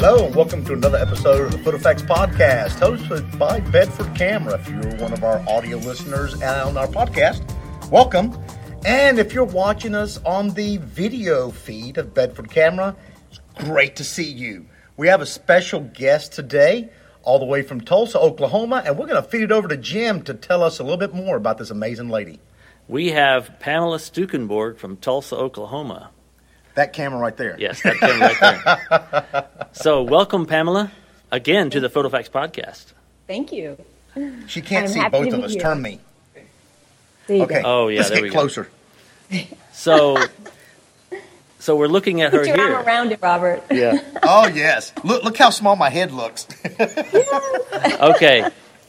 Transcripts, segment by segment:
Hello, and welcome to another episode of the PhotoFacts Podcast, hosted by Bedford Camera. If you're one of our audio listeners on our podcast, welcome. And if you're watching us on the video feed of Bedford Camera, it's great to see you. We have a special guest today, all the way from Tulsa, Oklahoma, and we're going to feed it over to Jim to tell us a little bit more about this amazing lady. We have Pamela Stukenborg from Tulsa, Oklahoma. That camera right there. Yes, that camera right there. so, welcome, Pamela, again to the PhotoFacts podcast. Thank you. She can't I'm see both of us. here. Turn me. There you Okay. go. Oh, yeah, Let's there get we go. closer. So, so we're looking at her Put your here. arm around it, Robert. Yeah. Oh yes. Look look how small my head looks. Okay.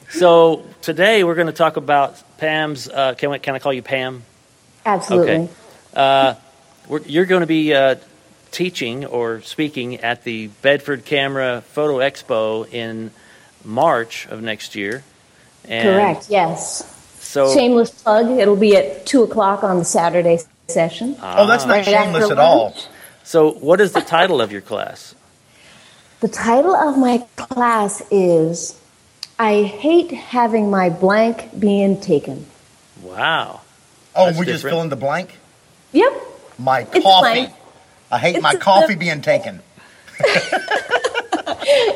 So today we're going to talk about Pam's. Uh, can, we, can I call you Pam? Absolutely. Okay. Uh, we're, you're going to be uh, teaching or speaking at the Bedford Camera Photo Expo in March of next year. And Correct. Yes. So, Shameless plug. It'll be at two o'clock on the Saturday session. oh, that's not Right shameless at all. so what is the title of your class? The title of my class is "I hate having my blank being taken." Wow. Oh, That's we just different. fill in the blank. Yep. My It's coffee. blank. I hate my coffee the- being taken.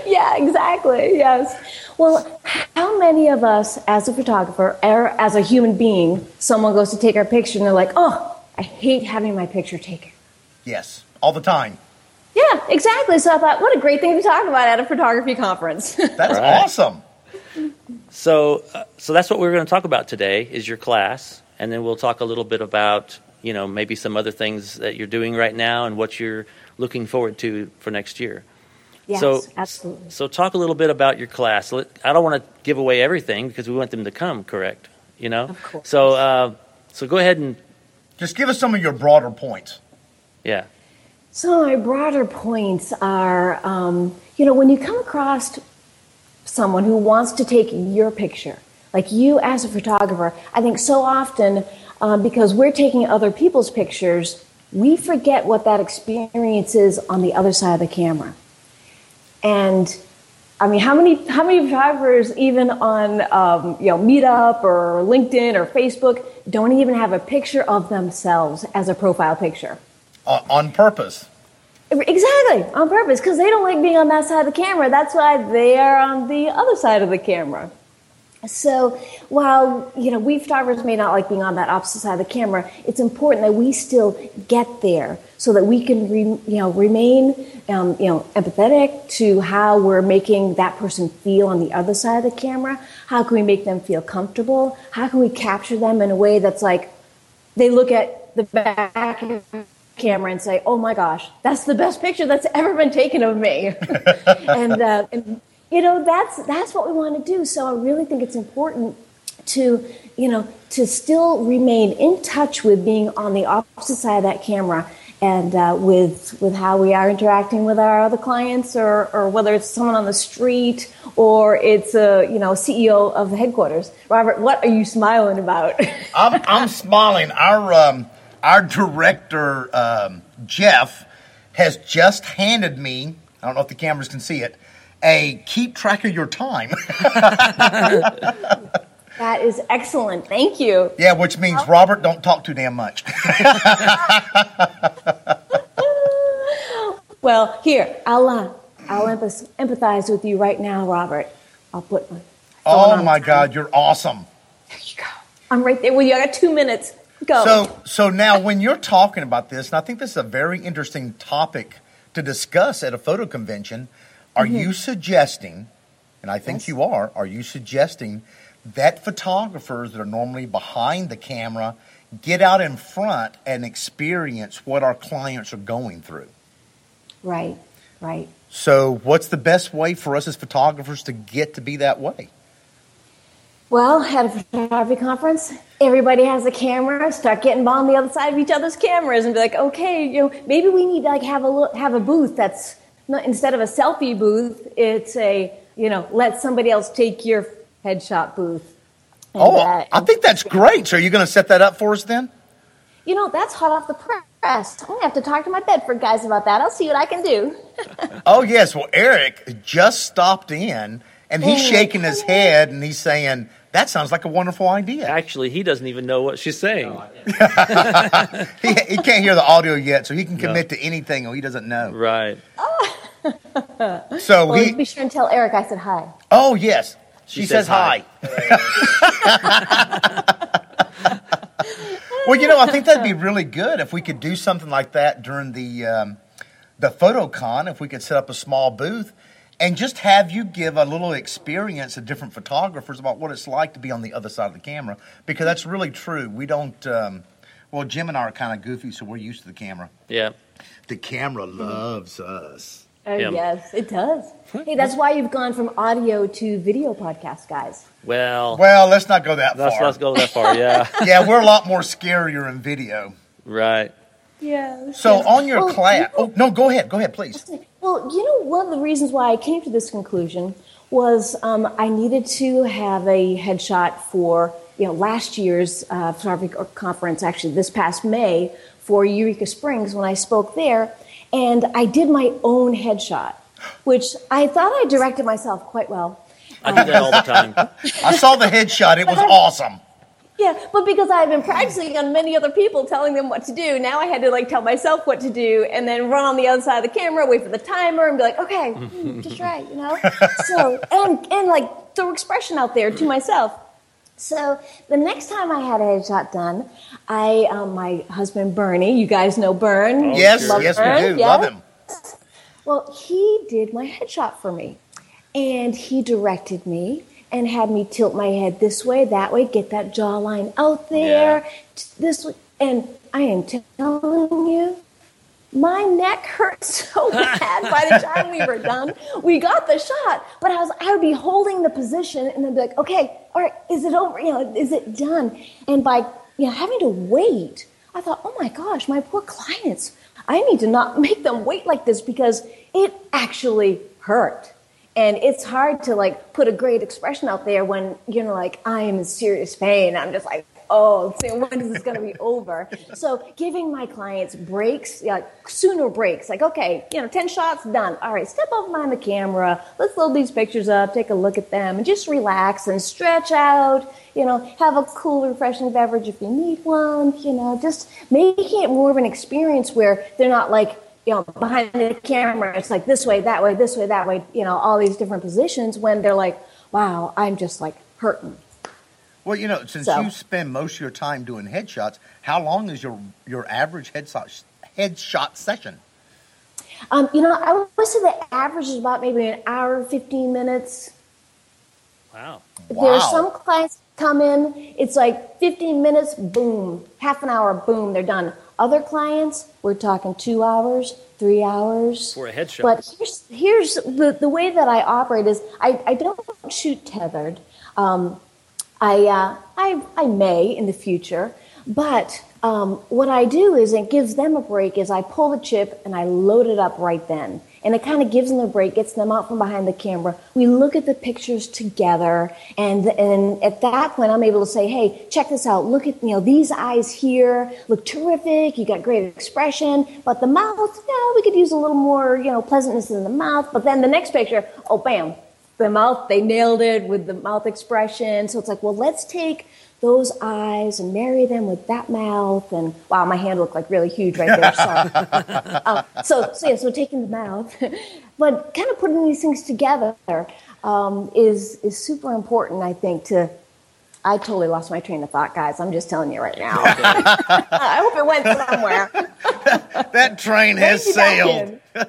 Yeah, exactly. Yes. Well, how many of us, as a photographer or as a human being, someone goes to take our picture and they're like, "Oh, I hate having my picture taken." Yes, all the time. Yeah, exactly. So I thought, what a great thing to talk about at a photography conference. That's Right. awesome. So, uh, so that's what we're going to talk about today is your class, and then we'll talk a little bit about you know maybe some other things that you're doing right now and what you're looking forward to for next year. yes, so, absolutely. So, talk a little bit about your class. I don't want to give away everything because we want them to come. Correct? You know. Of course. So, uh, so go ahead and Just give us some of your broader points. yeah. So my broader points are, um, you know, when you come across someone who wants to take your picture, like you as a photographer, I think so often um, because we're taking other people's pictures, we forget what that experience is on the other side of the camera. And I mean, how many how many photographers even on um, you know Meetup or LinkedIn or Facebook don't even have a picture of themselves as a profile picture? Uh, on purpose. Exactly, on purpose, because they don't like being on that side of the camera. That's why they are on the other side of the camera. So while you know we photographers may not like being on that opposite side of the camera, it's important that we still get there so that we can re, you know remain um, you know empathetic to how we're making that person feel on the other side of the camera. How can we make them feel comfortable? How can we capture them in a way that's like they look at the back camera and say, "Oh my gosh, that's the best picture that's ever been taken of me," and, uh, and you know that's that's what we want to do. So I really think it's important to you know to still remain in touch with being on the opposite side of that camera and uh, with with how we are interacting with our other clients or, or whether it's someone on the street or it's a you know CEO of the headquarters. Robert, what are you smiling about? I'm, I'm smiling. Our um, our director um, Jeff has just handed me. I don't know if the cameras can see it. A keep track of your time. That is excellent. Thank you. yeah, which means Robert, don't talk too damn much. Well, here, I'll, uh, I'll empath- empathize with you right now, Robert. I'll put my oh my God, you're awesome. There you go. I'm right there with you. I got two minutes. Go. So, so now when you're talking about this, and I think this is a very interesting topic to discuss at a photo convention, are mm-hmm. you suggesting, and I think Yes. you are, are you suggesting that photographers that are normally behind the camera get out in front and experience what our clients are going through? right, right. So, what's the best way for us as photographers to get to be that way? Well, at a photography conference, everybody has a camera. Start getting on the other side of each other's cameras and be like, okay, you know, maybe we need to like have a lo- have a booth that's not instead of a selfie booth, it's a you know, let somebody else take your headshot booth. And, Oh, uh, I think that's great. So, are you going to set that up for us then? You know, that's hot off the press. I'm going to have to talk to my Bedford guys about that. I'll see what I can do. oh, yes. Well, Eric just stopped in and he's Oh. shaking his head and he's saying, that sounds like a wonderful idea. Actually, he doesn't even know what she's saying. He, he can't hear the audio yet, so he can commit to anything or he doesn't know. Right. So Well, he, be sure and tell Eric I said hi. oh, yes. She, She says, says hi. hi. well, you know, I think that'd be really good if we could do something like that during the um, the photocon. If we could set up a small booth and just have you give a little experience of different photographers about what it's like to be on the other side of the camera, because that's really true. We don't. Um, well, Jim and I are kind of goofy, so we're used to the camera. Yeah. The camera loves us. Oh, Yeah. yes, it does. hey, that's why you've gone from audio to video podcast, guys. Well, Well, let's not go that let's far. let's go that far. Yeah. yeah, we're a lot more scarier in video. right. Yes. So on your Well, class, you know- oh no, go ahead, go ahead, please. Well, you know, one of the reasons why I came to this conclusion was um, I needed to have a headshot for you know last year's uh, photography conference, actually this past May for Eureka Springs when I spoke there, and I did my own headshot, which I thought I directed myself quite well. I do that all the time. I saw the headshot; it was awesome. Yeah, but because I've been practicing on many other people telling them what to do, now I had to like tell myself what to do and then run on the other side of the camera, wait for the timer and be like, okay, hmm, just right, you know? So, and, and like throw expression out there to myself. So the next time I had a headshot done, I, um, my husband Bernie, you guys know Bern. Oh, yes, sure. yes, we do. yeah? Love him. Well, he did my headshot for me. And he directed me and had me tilt my head this way, that way, get that jawline out there, t- this way. And I am telling you, my neck hurt so bad by the time we were done. We got the shot, but I was I would be holding the position and then be like, okay, all right, is it over? You know, is it done? And by you know having to wait, I thought, oh my gosh, my poor clients. I need to not make them wait like this because it actually hurt. And it's hard to like put a great expression out there when you're like, I am in serious pain. I'm just like, oh, so when is this going to be over? So giving my clients breaks, sooner breaks. Like, okay, you know, 10 shots, done. All right, step off behind the camera. Let's load these pictures up, take a look at them, and just relax and stretch out. You know, have a cool, refreshing beverage if you need one. You know, just making it more of an experience where they're not like, you know, behind the camera, it's like this way, that way, this way, that way, you know, all these different positions when they're like, wow, I'm just like hurting. Well, you know, since So- you spend most of your time doing headshots, how long is your your average headshot headshot session? Um, you know, I would say the average is about maybe an hour, 15 minutes. Wow. There are some clients come in, it's like 15 minutes, boom, half an hour, boom, they're done. Other clients, we're talking two hours, three hours. For a headshot. But here's, here's the, the way that I operate is I, I don't shoot tethered. Um, I, uh, I, I may in the future, but um, what I do is it gives them a break is I pull the chip and I load it up right then. And it kind of gives them a break, gets them out from behind the camera. We look at the pictures together, and and at that point, I'm able to say, "Hey, check this out. Look at you know these eyes here look terrific. You got great expression, but the mouth, yeah, we could use a little more you know pleasantness in the mouth." But then the next picture, oh, bam, the mouth they nailed it with the mouth expression so it's like well let's take those eyes and marry them with that mouth and wow my hand looked like really huge right there sorry um, so, so yeah so taking the mouth but kind of putting these things together um, is is super important i think to I totally lost my train of thought, guys. I'm just telling you right now. I hope it went somewhere. That train has Rein me back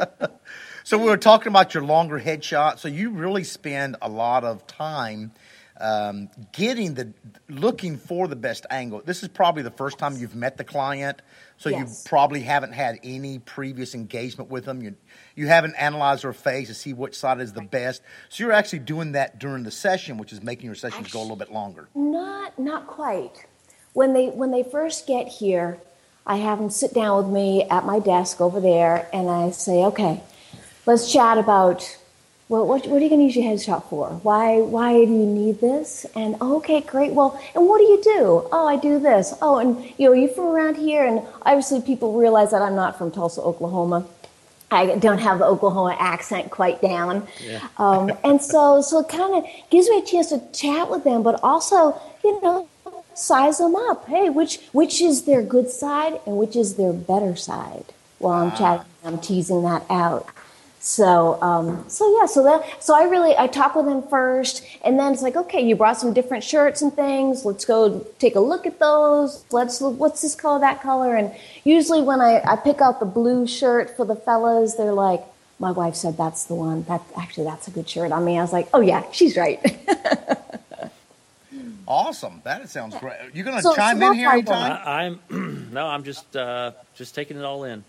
sailed. So we were talking about your longer headshot. So you really spend a lot of time um, getting the looking for the best angle. This is probably the first time you've met the client, so Yes. you probably haven't had any previous engagement with them. You you haven't analyzed their face to see which side is the best. So you're actually doing that during the session, which is making your sessions go a little bit longer. Not not quite. When they when they first get here, I have them sit down with me at my desk over there, and I say, "Okay, let's chat about well, what, what are you going to use your headshot for? Why, why do you need this? And okay, great. Well, and what do you do? Oh, I do this. Oh, and you know, you're you from around here? And obviously, people realize that I'm not from Tulsa, Oklahoma. I don't have the Oklahoma accent quite down. Yeah. Um, and so, so it kind of gives me a chance to chat with them, but also, you know, size them up. Hey, which which is their good side and which is their better side? While I'm chatting, I'm teasing that out. So, um, so yeah, so that, so I really, I talk with them first, and then it's like, okay, you brought some different shirts and things. Let's go take a look at those. Let's look, what's this color, that color, and usually when I, I pick out the blue shirt for the fellas, they're like, my wife said that's the one. That actually, that's a good shirt on me. I was like, oh yeah, she's right. awesome. That sounds great. You're gonna so, chime so in here anytime? I, am no, I'm just uh, just taking it all in.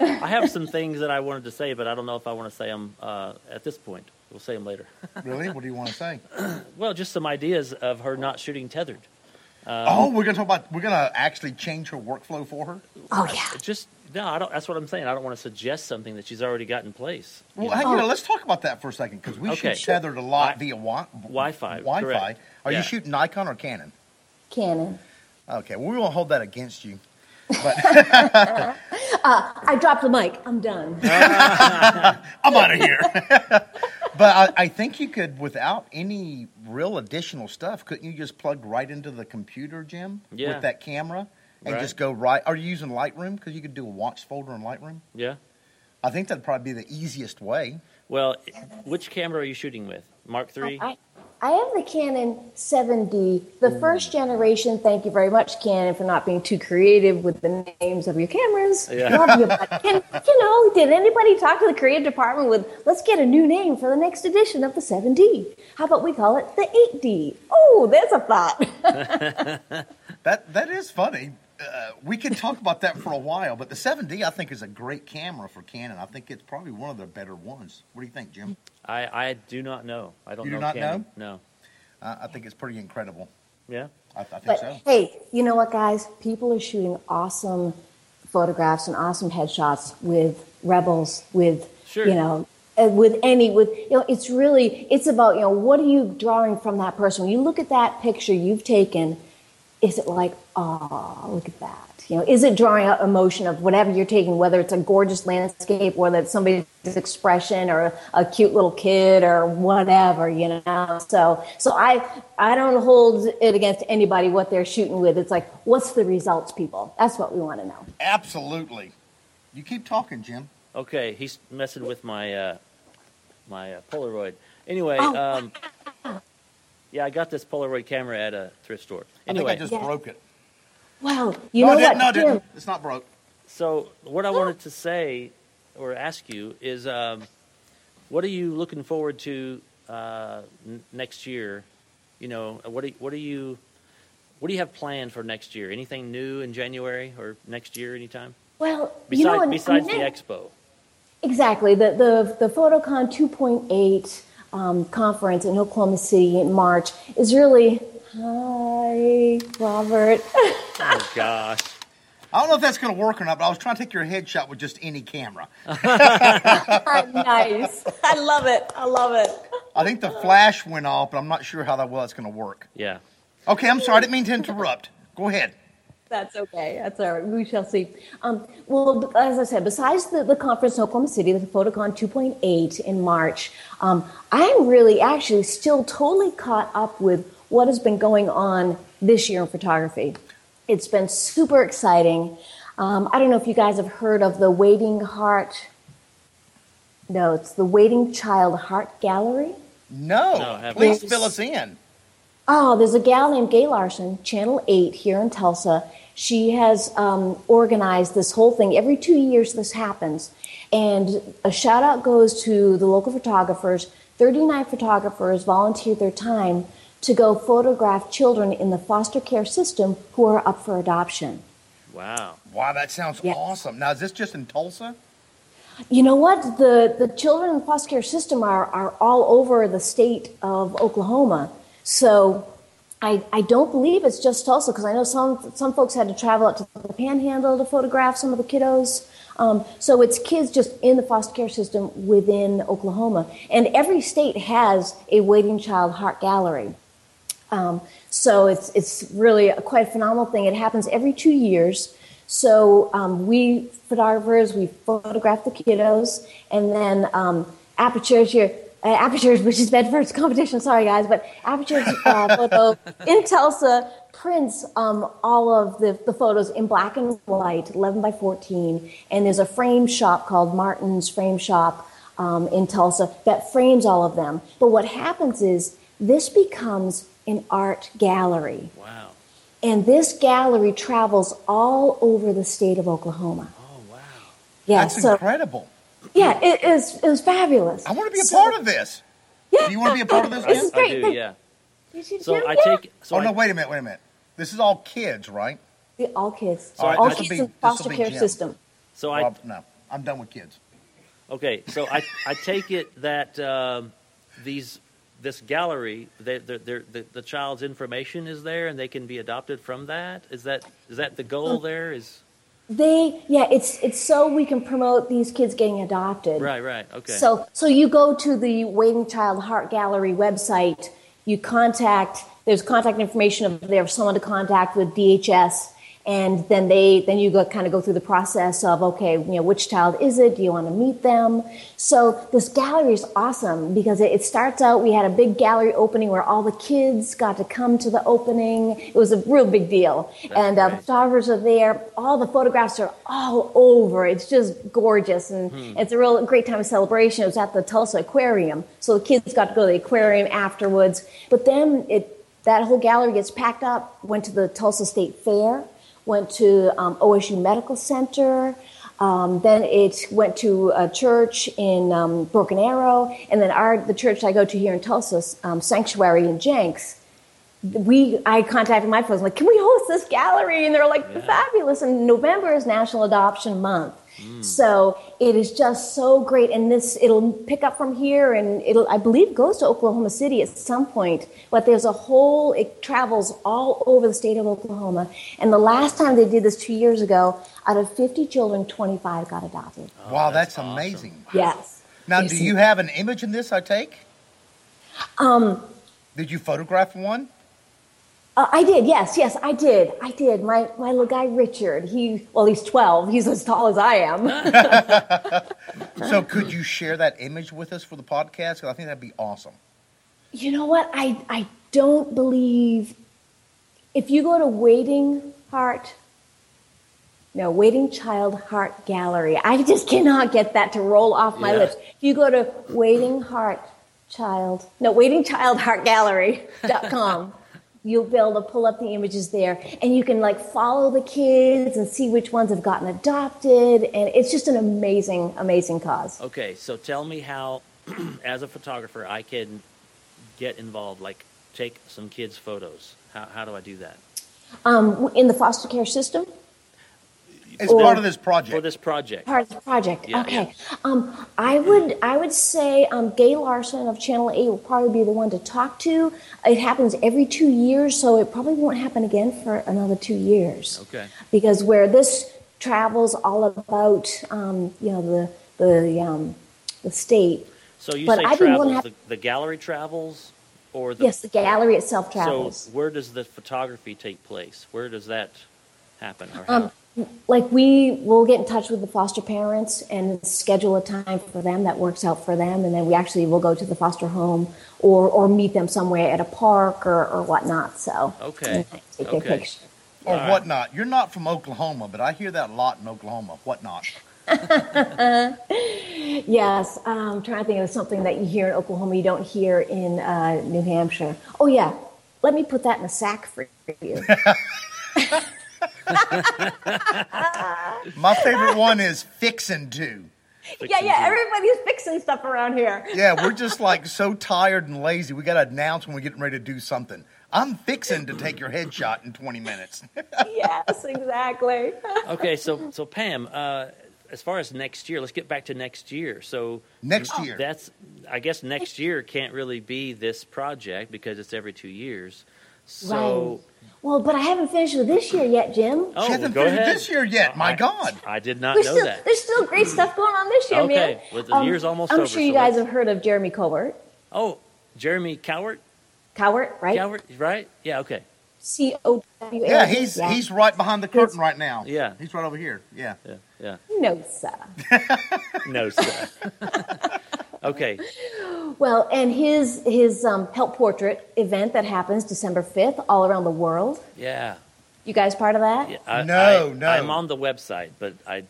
I have some things that I wanted to say, but I don't know if I want to say them uh, at this point. We'll say them later. really? What do you want to say? well, just some ideas of her not shooting tethered. Um, oh, we're gonna talk about. We're gonna actually change her workflow for her. Oh yeah. Just no, I don't. That's what I'm saying. I don't want to suggest something that she's already got in place. Well, know? you know, let's talk about that for a second because we okay. shoot tethered a lot via wi- Wi-Fi. Wi-Fi. Correct. Are yeah. you shooting Nikon or Canon? Canon. Okay, well, we won't hold that against you. But uh, I dropped the mic. I'm done. I'm out of here. but I, I, think you could, without any real additional stuff, couldn't you just plug right into the computer, Jim, yeah. with that camera, and right. just go right? Are you using Lightroom? Because you could do a watch folder in Lightroom. Yeah. I think that'd probably be the easiest way. Well, which camera are you shooting with? Mark three. I, I have the Canon 7D, the Ooh. first generation. Thank you very much, Canon, for not being too creative with the names of your cameras. Yeah. Love you, but you know, did anybody talk to the creative department with, let's get a new name for the next edition of the 7D? How about we call it the 8D? Oh, there's a thought. that that is funny. Uh, we can talk about that for a while, but the 7D I think is a great camera for Canon. I think it's probably one of the better ones. What do you think, Jim? I, I do not know. I don't you know. do not Canon. know? No. Uh, I think it's pretty incredible. Yeah. I, I think but, so. Hey, you know what, guys? People are shooting awesome photographs and awesome headshots with rebels, with sure. you know, uh, with any with you know, it's really it's about you know what are you drawing from that person? When you look at that picture you've taken, is it like, oh, look at that? You know, is it drawing out emotion of whatever you're taking, whether it's a gorgeous landscape, whether it's somebody's expression or a cute little kid or whatever, you know? So, so I, I don't hold it against anybody what they're shooting with. It's like, what's the results, people? That's what we want to know. Absolutely. You keep talking, Jim. Okay, he's messing with my uh, my uh, Polaroid. Anyway, oh. um, yeah, I got this Polaroid camera at a thrift store. Anyway, I think I just yeah. broke it. Wow. You no, know what? No, it didn't. It's not broke. So what I wanted to say or ask you is, um, what are you looking forward to uh, n- next year? You know, what are, what are you what do you have planned for next year? Anything new in January or next year, anytime? Well, besides, you know, besides the expo. Exactly. The the the Photocon 2.8 um, conference in Oklahoma City in March is really Hi, Robert. oh, gosh. I don't know if that's going to work or not, but I was trying to take your headshot with just any camera. nice. I love it. I love it. I think the flash went off, but I'm not sure how that well it's going to work. Yeah. Okay, I'm sorry. I didn't mean to interrupt. Go ahead. That's okay. That's all right. We shall see. Um, well, as I said, besides the, the conference in Oklahoma City, the Photocon 2.8 in March, um, I'm really actually still totally caught up with what has been going on this year in photography. It's been super exciting. Um, I don't know if you guys have heard of the Waiting Heart. No, it's the Waiting Child Heart Gallery. No, no please fill us in. Oh, there's a gal named Gay Larson, Channel 8 here in Tulsa. She has um, organized this whole thing. Every two years, this happens. And a shout out goes to the local photographers. 39 photographers volunteered their time to go photograph children in the foster care system who are up for adoption. Wow. Wow, that sounds yeah. awesome. Now, is this just in Tulsa? You know what? The, the children in the foster care system are, are all over the state of Oklahoma. So I, I don't believe it's just Tulsa because I know some, some folks had to travel out to the panhandle to photograph some of the kiddos. Um, so it's kids just in the foster care system within Oklahoma. And every state has a waiting child heart gallery. Um, so it's, it's really a, quite a phenomenal thing. It happens every two years. So um, we photographers, we photograph the kiddos, and then um, Aperture's here. Uh, Aperture's, which is Bedford's competition. Sorry, guys, but Aperture's uh, photo in Tulsa prints um, all of the, the photos in black and white, 11 by 14. And there's a frame shop called Martin's Frame Shop um, in Tulsa that frames all of them. But what happens is this becomes an art gallery. Wow. And this gallery travels all over the state of Oklahoma. Oh, wow. Yeah, That's so incredible. Yeah, it is it was fabulous. I want to be a So- part of this. Yeah, Do you want to be a part of this? This Ken? is I do, yeah. So do- I yeah. take. So oh I, no! Wait a minute! Wait a minute! This is all kids, right? Yeah, all kids. All right, all this'll kids be- in this'll foster be care Jim. system. So I. Well, no, I'm done with kids. Okay, so I, I take it that um, these this gallery, they, they're, they're, the, the child's information is there, and they can be adopted from that. Is that is that the goal? There is They yeah, it's it's so we can promote these kids getting adopted. right, right. Okay. So so you go to the Waiting Child Heart Gallery website, you contact there's contact information of there of someone to contact with DHS and then they then you go kind of go through the process of okay you know which child is it? Do you want to meet them? So this gallery is awesome because it, it starts out we had a big gallery opening where all the kids got to come to the opening. It was a real big deal. And uh, photographers are there. All the photographs are all over. It's just gorgeous and Hmm. it's a real great time of celebration. It was at the tulsa aquarium. So the kids got to go to the aquarium afterwards. But then it that whole gallery gets packed up went to the tulsa state fair went to um, OSU Medical Center. Um, then it went to a church in um, Broken Arrow, and then our the church I go to here in Tulsa, um, Sanctuary in Jenks. We I contacted my friends like, can we host this gallery? And they're like, fabulous. And November is National Adoption Month, so it is just so great. And this it'll pick up from here, and it'll I believe goes to Oklahoma City at some point. But there's a whole it travels all over the state of Oklahoma. And the last time they did this two years ago, out of 50 children, 25 got adopted. wow, that's that's, awesome. amazing. Yes. Now, Yes. do you have an image in this? I take. Um, Did you photograph one? Uh, I did, yes, yes, I did. I did. My my little guy Richard, he well, he's twelve. He's as tall as I am. So, could you share that image with us for the podcast? 'Cause I think that'd be awesome. you know what? I I don't believe if you go to Waiting Heart, no Waiting Child Heart Gallery. I just cannot get that to roll off my Yeah. lips. If you go to Waiting Heart Child, no Waiting Child Heart Gallery.com. You'll be able to pull up the images there, and you can like follow the kids and see which ones have gotten adopted, and it's just an amazing, amazing cause. okay, so tell me how, as a photographer, I can get involved. Like, take some kids' photos. How how do I do that Um, in the foster care system, It's Or- part of this project. for this project? part of the project. Yeah, okay. Um, I would I would say um, Gay Larson of Channel Eight will probably be the one to talk to. It happens every two years, so it probably won't happen again for another two years. Okay. Because where this travels all about um, you know the the um, the state. So you But say I've travels, one hap- the, the gallery travels, or the Yes, the gallery itself travels. So where does the photography take place? Where does that happen? Or how? Um, like we will get in touch with the foster parents and schedule a time for them that works out for them, and then we actually will go to the foster home or or meet them somewhere at a park or, or whatnot. So Okay. and take their Okay. picture. or All right. whatnot. You're not from Oklahoma, but I hear that a lot in Oklahoma. Whatnot. Yes, I'm trying to think of something that you hear in Oklahoma you don't hear in uh, New Hampshire. Oh yeah, let me put that in a sack for you. My favorite one is fixin' to. yeah, yeah, everybody's fixing stuff around here. Yeah, we're just like so tired and lazy. We got to announce when we're getting ready to do something. I'm fixing to take your headshot in 20 minutes. yes, exactly. Okay, so so Pam, uh, as far as next year, let's get back to next year. So Next year. that's I guess next year can't really be this project because it's every two years. So, right. Well, but I haven't finished with this year yet, Jim. oh, she hasn't go finished ahead. this year yet. My I- God. I did not There's know still, that. there's still great stuff going on this year, Okay, man. well, the um, year's almost I'm over, sure you so guys let's- have heard of Jeremy Covert. Oh, Jeremy Cowart? Cowart, right? Cowart, right? Yeah, okay. C O W A. Yeah, he's he's right behind the curtain right now. Yeah. He's right over here. Yeah. Yeah, yeah. no, sir. No, sir. okay. Well, and his his um, help portrait event that happens December 5th all around the world. Yeah. You guys part of that? yeah I, No, I, no. I'm on the website, but I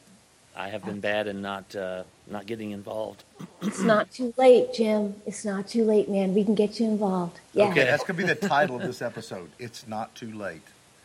I have been bad in not uh, not getting involved. It's not too late, Jim. It's not too late, man. We can get you involved. Yeah. Okay. That's gonna be the title of this episode. It's not too late.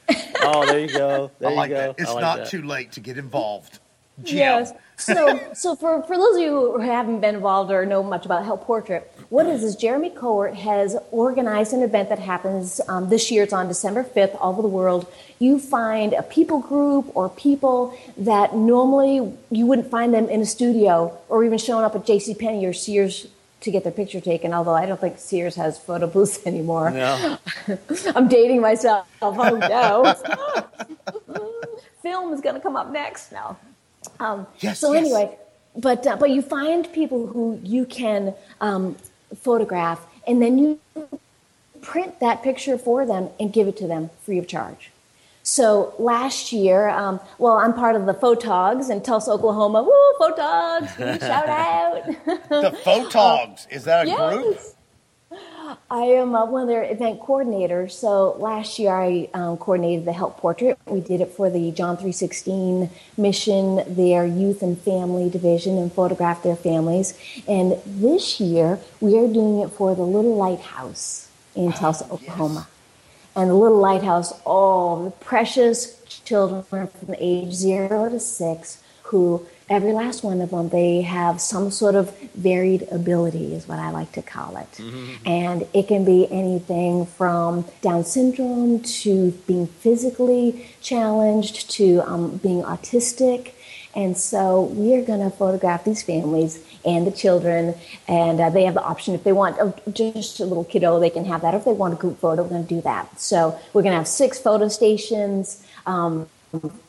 Oh, there you go. There I like you go. that. It's I like not that. too late to get involved. Jim. Yes. So, so for, for those of you who haven't been involved or know much about Help Portrait, what is is Jeremy Cowart has organized an event that happens um, this year. It's on December 5th all over the world. You find a people group or people that normally you wouldn't find them in a studio or even showing up at JCPenney or Sears to get their picture taken, although I don't think Sears has photo booths anymore. No. I'm dating myself. Oh no. Film is going to come up next now. Um, Yes, so yes. anyway, but uh, but you find people who you can um, photograph, and then you print that picture for them and give it to them free of charge. So last year, um, well, I'm part of the Photogs in Tulsa, Oklahoma. Woo, Photogs! Shout out! The Photogs. Is that a group? Yes. I am uh, one of their event coordinators. So last year I um, coordinated the help portrait. We did it for the John 316 mission, their youth and family division, and photographed their families. And this year we are doing it for the Little Lighthouse in Tulsa, Oklahoma. And the Little Lighthouse, all the precious children from age zero to six who every last one of them they have some sort of varied ability is what i like to call it. And it can be anything from down syndrome to being physically challenged to um, being autistic. And so we are going to photograph these families and the children and uh, they have the option if they want oh, just a little kiddo they can have that. Or if they want a group photo we're going to do that. So we're going to have six photo stations um,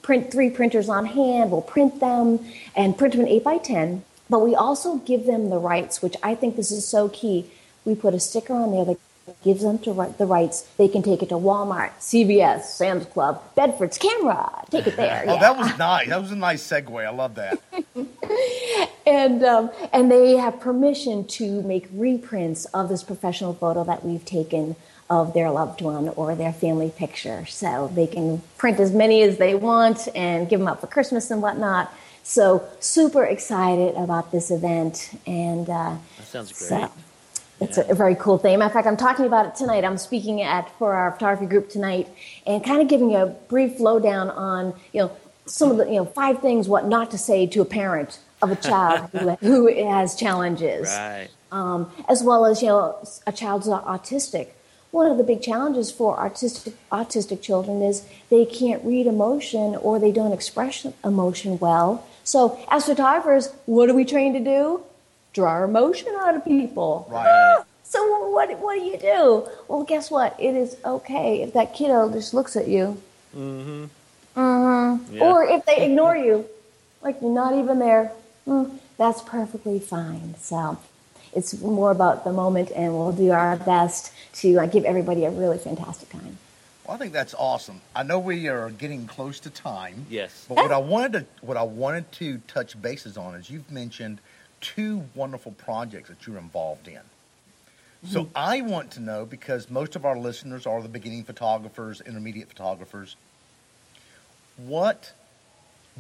print three printers on hand. We'll print them and print them in 8 by 10 But we also give them the rights, which I think this is so key. We put a sticker on there that gives them the rights. They can take it to Walmart, CVS, Sam's Club, Bedford's Camera. Take it there. Oh, yeah. that was nice. That was a nice segue. I love that. and um, and they have permission to make reprints of this professional photo that we've taken of their loved one or their family picture. So they can print as many as they want and give them up for Christmas and whatnot. So super excited about this event, and uh, That sounds great. so it's a, a very cool thing. Matter of fact, I'm talking about it tonight. I'm speaking at for our photography group tonight, and kind of giving you a brief lowdown on you know some of the you know five things what not to say to a parent of a child who, who has challenges Right. um, as well as you know a child's autistic. One of the big challenges for autistic autistic children is they can't read emotion or they don't express emotion well. So as photographers, what are we trained to do? Draw emotion out of people. Right. So what what do you do? Well, guess what? It is okay if that kiddo just looks at you, Mm-hmm. Mm-hmm. Yeah. or if they ignore you, like you're not even there. Mm, that's perfectly fine. So it's more about the moment, and we'll do our best to uh, give everybody a really fantastic time. Well, I think that's awesome. I know we are getting close to time. Yes. But what I wanted to what I wanted to touch bases on is you've mentioned two wonderful projects that you're involved in. So I want to know because most of our listeners are the beginning photographers, intermediate photographers. What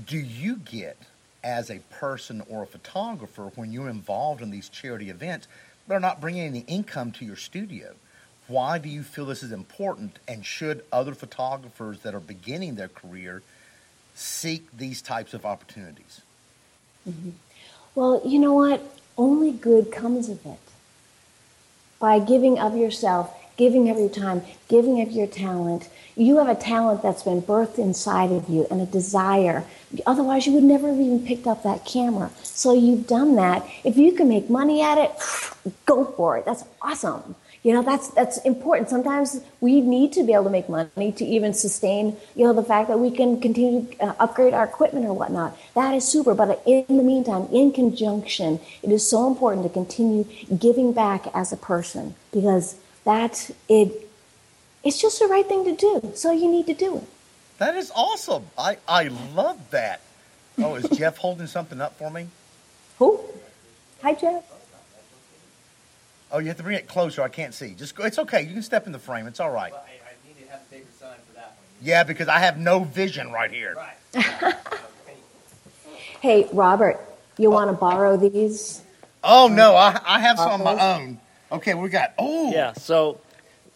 do you get as a person or a photographer when you're involved in these charity events but are not bringing any income to your studio? Why do you feel this is important? And should other photographers that are beginning their career seek these types of opportunities? Mm-hmm. Well, you know what? Only good comes of it. By giving of yourself, giving of your time, giving of your talent, you have a talent that's been birthed inside of you and a desire. Otherwise, you would never have even picked up that camera. So you've done that. If you can make money at it, go for it. That's awesome. You know, that's, that's important. Sometimes we need to be able to make money to even sustain, you know, the fact that we can continue to uh, upgrade our equipment or whatnot. That is super. But in the meantime, in conjunction, it is so important to continue giving back as a person because that, it, it's just the right thing to do. So you need to do it. That is awesome. I, I love that. Oh, is Jeff holding something up for me? Who? Hi, Jeff. Oh, you have to bring it closer. I can't see. Just go. It's okay. You can step in the frame. It's all right. I, need to have a bigger sign for that one. Yeah, because I have no vision right here. Right. hey, Robert, you want to borrow these? Oh no, I, I have some of my own. Okay, we got. Oh, Yeah. So,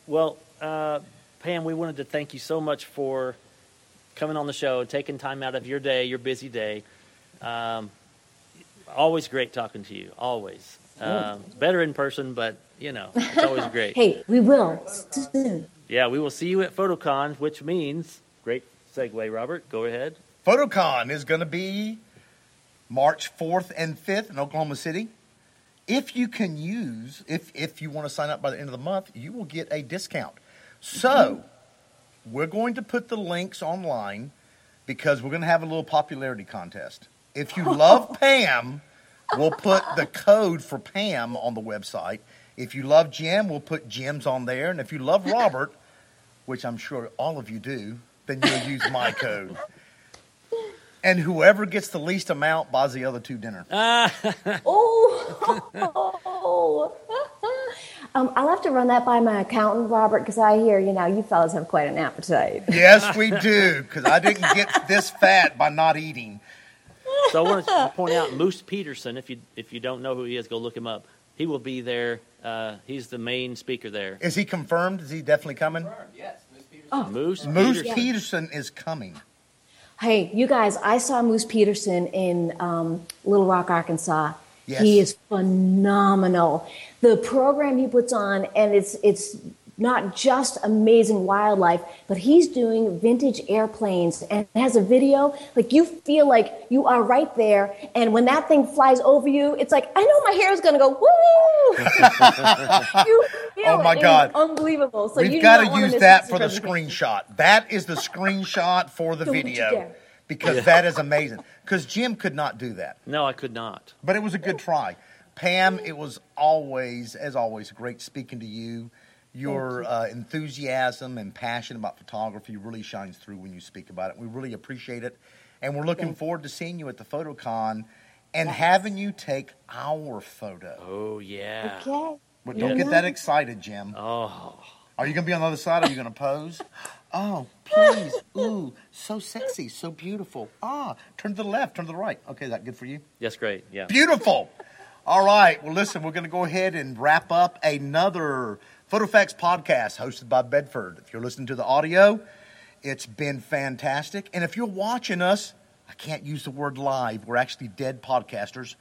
well, uh, Pam, we wanted to thank you so much for coming on the show, taking time out of your day, your busy day. Um, always great talking to you. Always. Um, better in person, but you know, it's always great. Hey, we will soon. Yeah, we will see you at PhotoCon, which means great segue, Robert. Go ahead. PhotoCon is going to be March 4th and 5th in Oklahoma City. If you can use, if, if you want to sign up by the end of the month, you will get a discount. So, we're going to put the links online because we're going to have a little popularity contest. If you love Pam, we'll put the code for Pam on the website. If you love Jim, we'll put Jim's on there. And if you love Robert, which I'm sure all of you do, then you'll use my code. And whoever gets the least amount buys the other two dinner. Oh, um, I'll have to run that by my accountant, Robert, because I hear you know you fellas have quite an appetite. Yes, we do, because I didn't get this fat by not eating. So I want to point out Moose Peterson. If you if you don't know who he is, go look him up. He will be there. Uh, he's the main speaker there. Is he confirmed? Is he definitely coming? Yes, Oh. Moose. Moose Peterson. Peterson is coming. Hey, you guys, I saw Moose Peterson in um, Little Rock, Arkansas. Yes. He is phenomenal. The program he puts on, and it's it's not just amazing wildlife, but he's doing vintage airplanes and has a video. Like you feel like you are right there, and when that thing flies over you, it's like I know my hair is going to go woo. you feel Oh, my it. It is God. unbelievable! So We've you got wanna use that for the screenshot. That is the screenshot for the Don't video dare. because that is amazing. Because Jim could not do that, No, I could not. but it was a good try. Pam, it was always, as always, great speaking to you. Your uh, enthusiasm and passion about photography really shines through when you speak about it. We really appreciate it, and we're looking Thank forward to seeing you at the PhotoCon and having you take our photo. Oh yeah. Okay. But don't Yeah. get that excited, Jim. Oh. Are you going to be on the other side? Are you going to pose? Oh, please. Ooh, so sexy, so beautiful. Ah, turn to the left, turn to the right. Okay, is that good for you? Yes, great. Yeah. Beautiful. All right. Well, listen, we're going to go ahead and wrap up another PhotoFacts podcast hosted by Bedford. If you're listening to the audio, it's been fantastic. And if you're watching us, I can't use the word live. We're actually dead podcasters.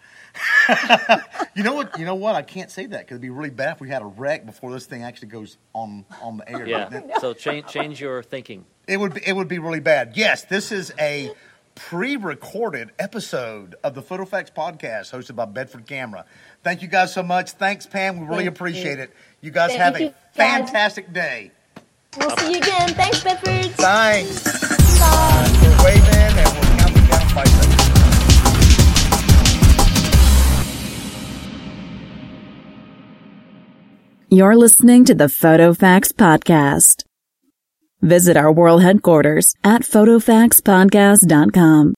you know what? You know what? I can't say that because it'd be really bad if we had a wreck before this thing actually goes on on the air. Yeah. So change change your thinking. It would be, it would be really bad. Yes, this is a pre-recorded episode of the PhotoFacts podcast hosted by Bedford Camera. Thank you guys so much. Thanks, Pam. We really Thank appreciate you. it. You guys Thank have you, a guys. fantastic day. We'll see you again. Thanks, Bedford. Thanks. Bye. We're waving and we're counting down five seconds. You're listening to the PhotoFax Podcast. Visit our world headquarters at photofaxpodcast.com.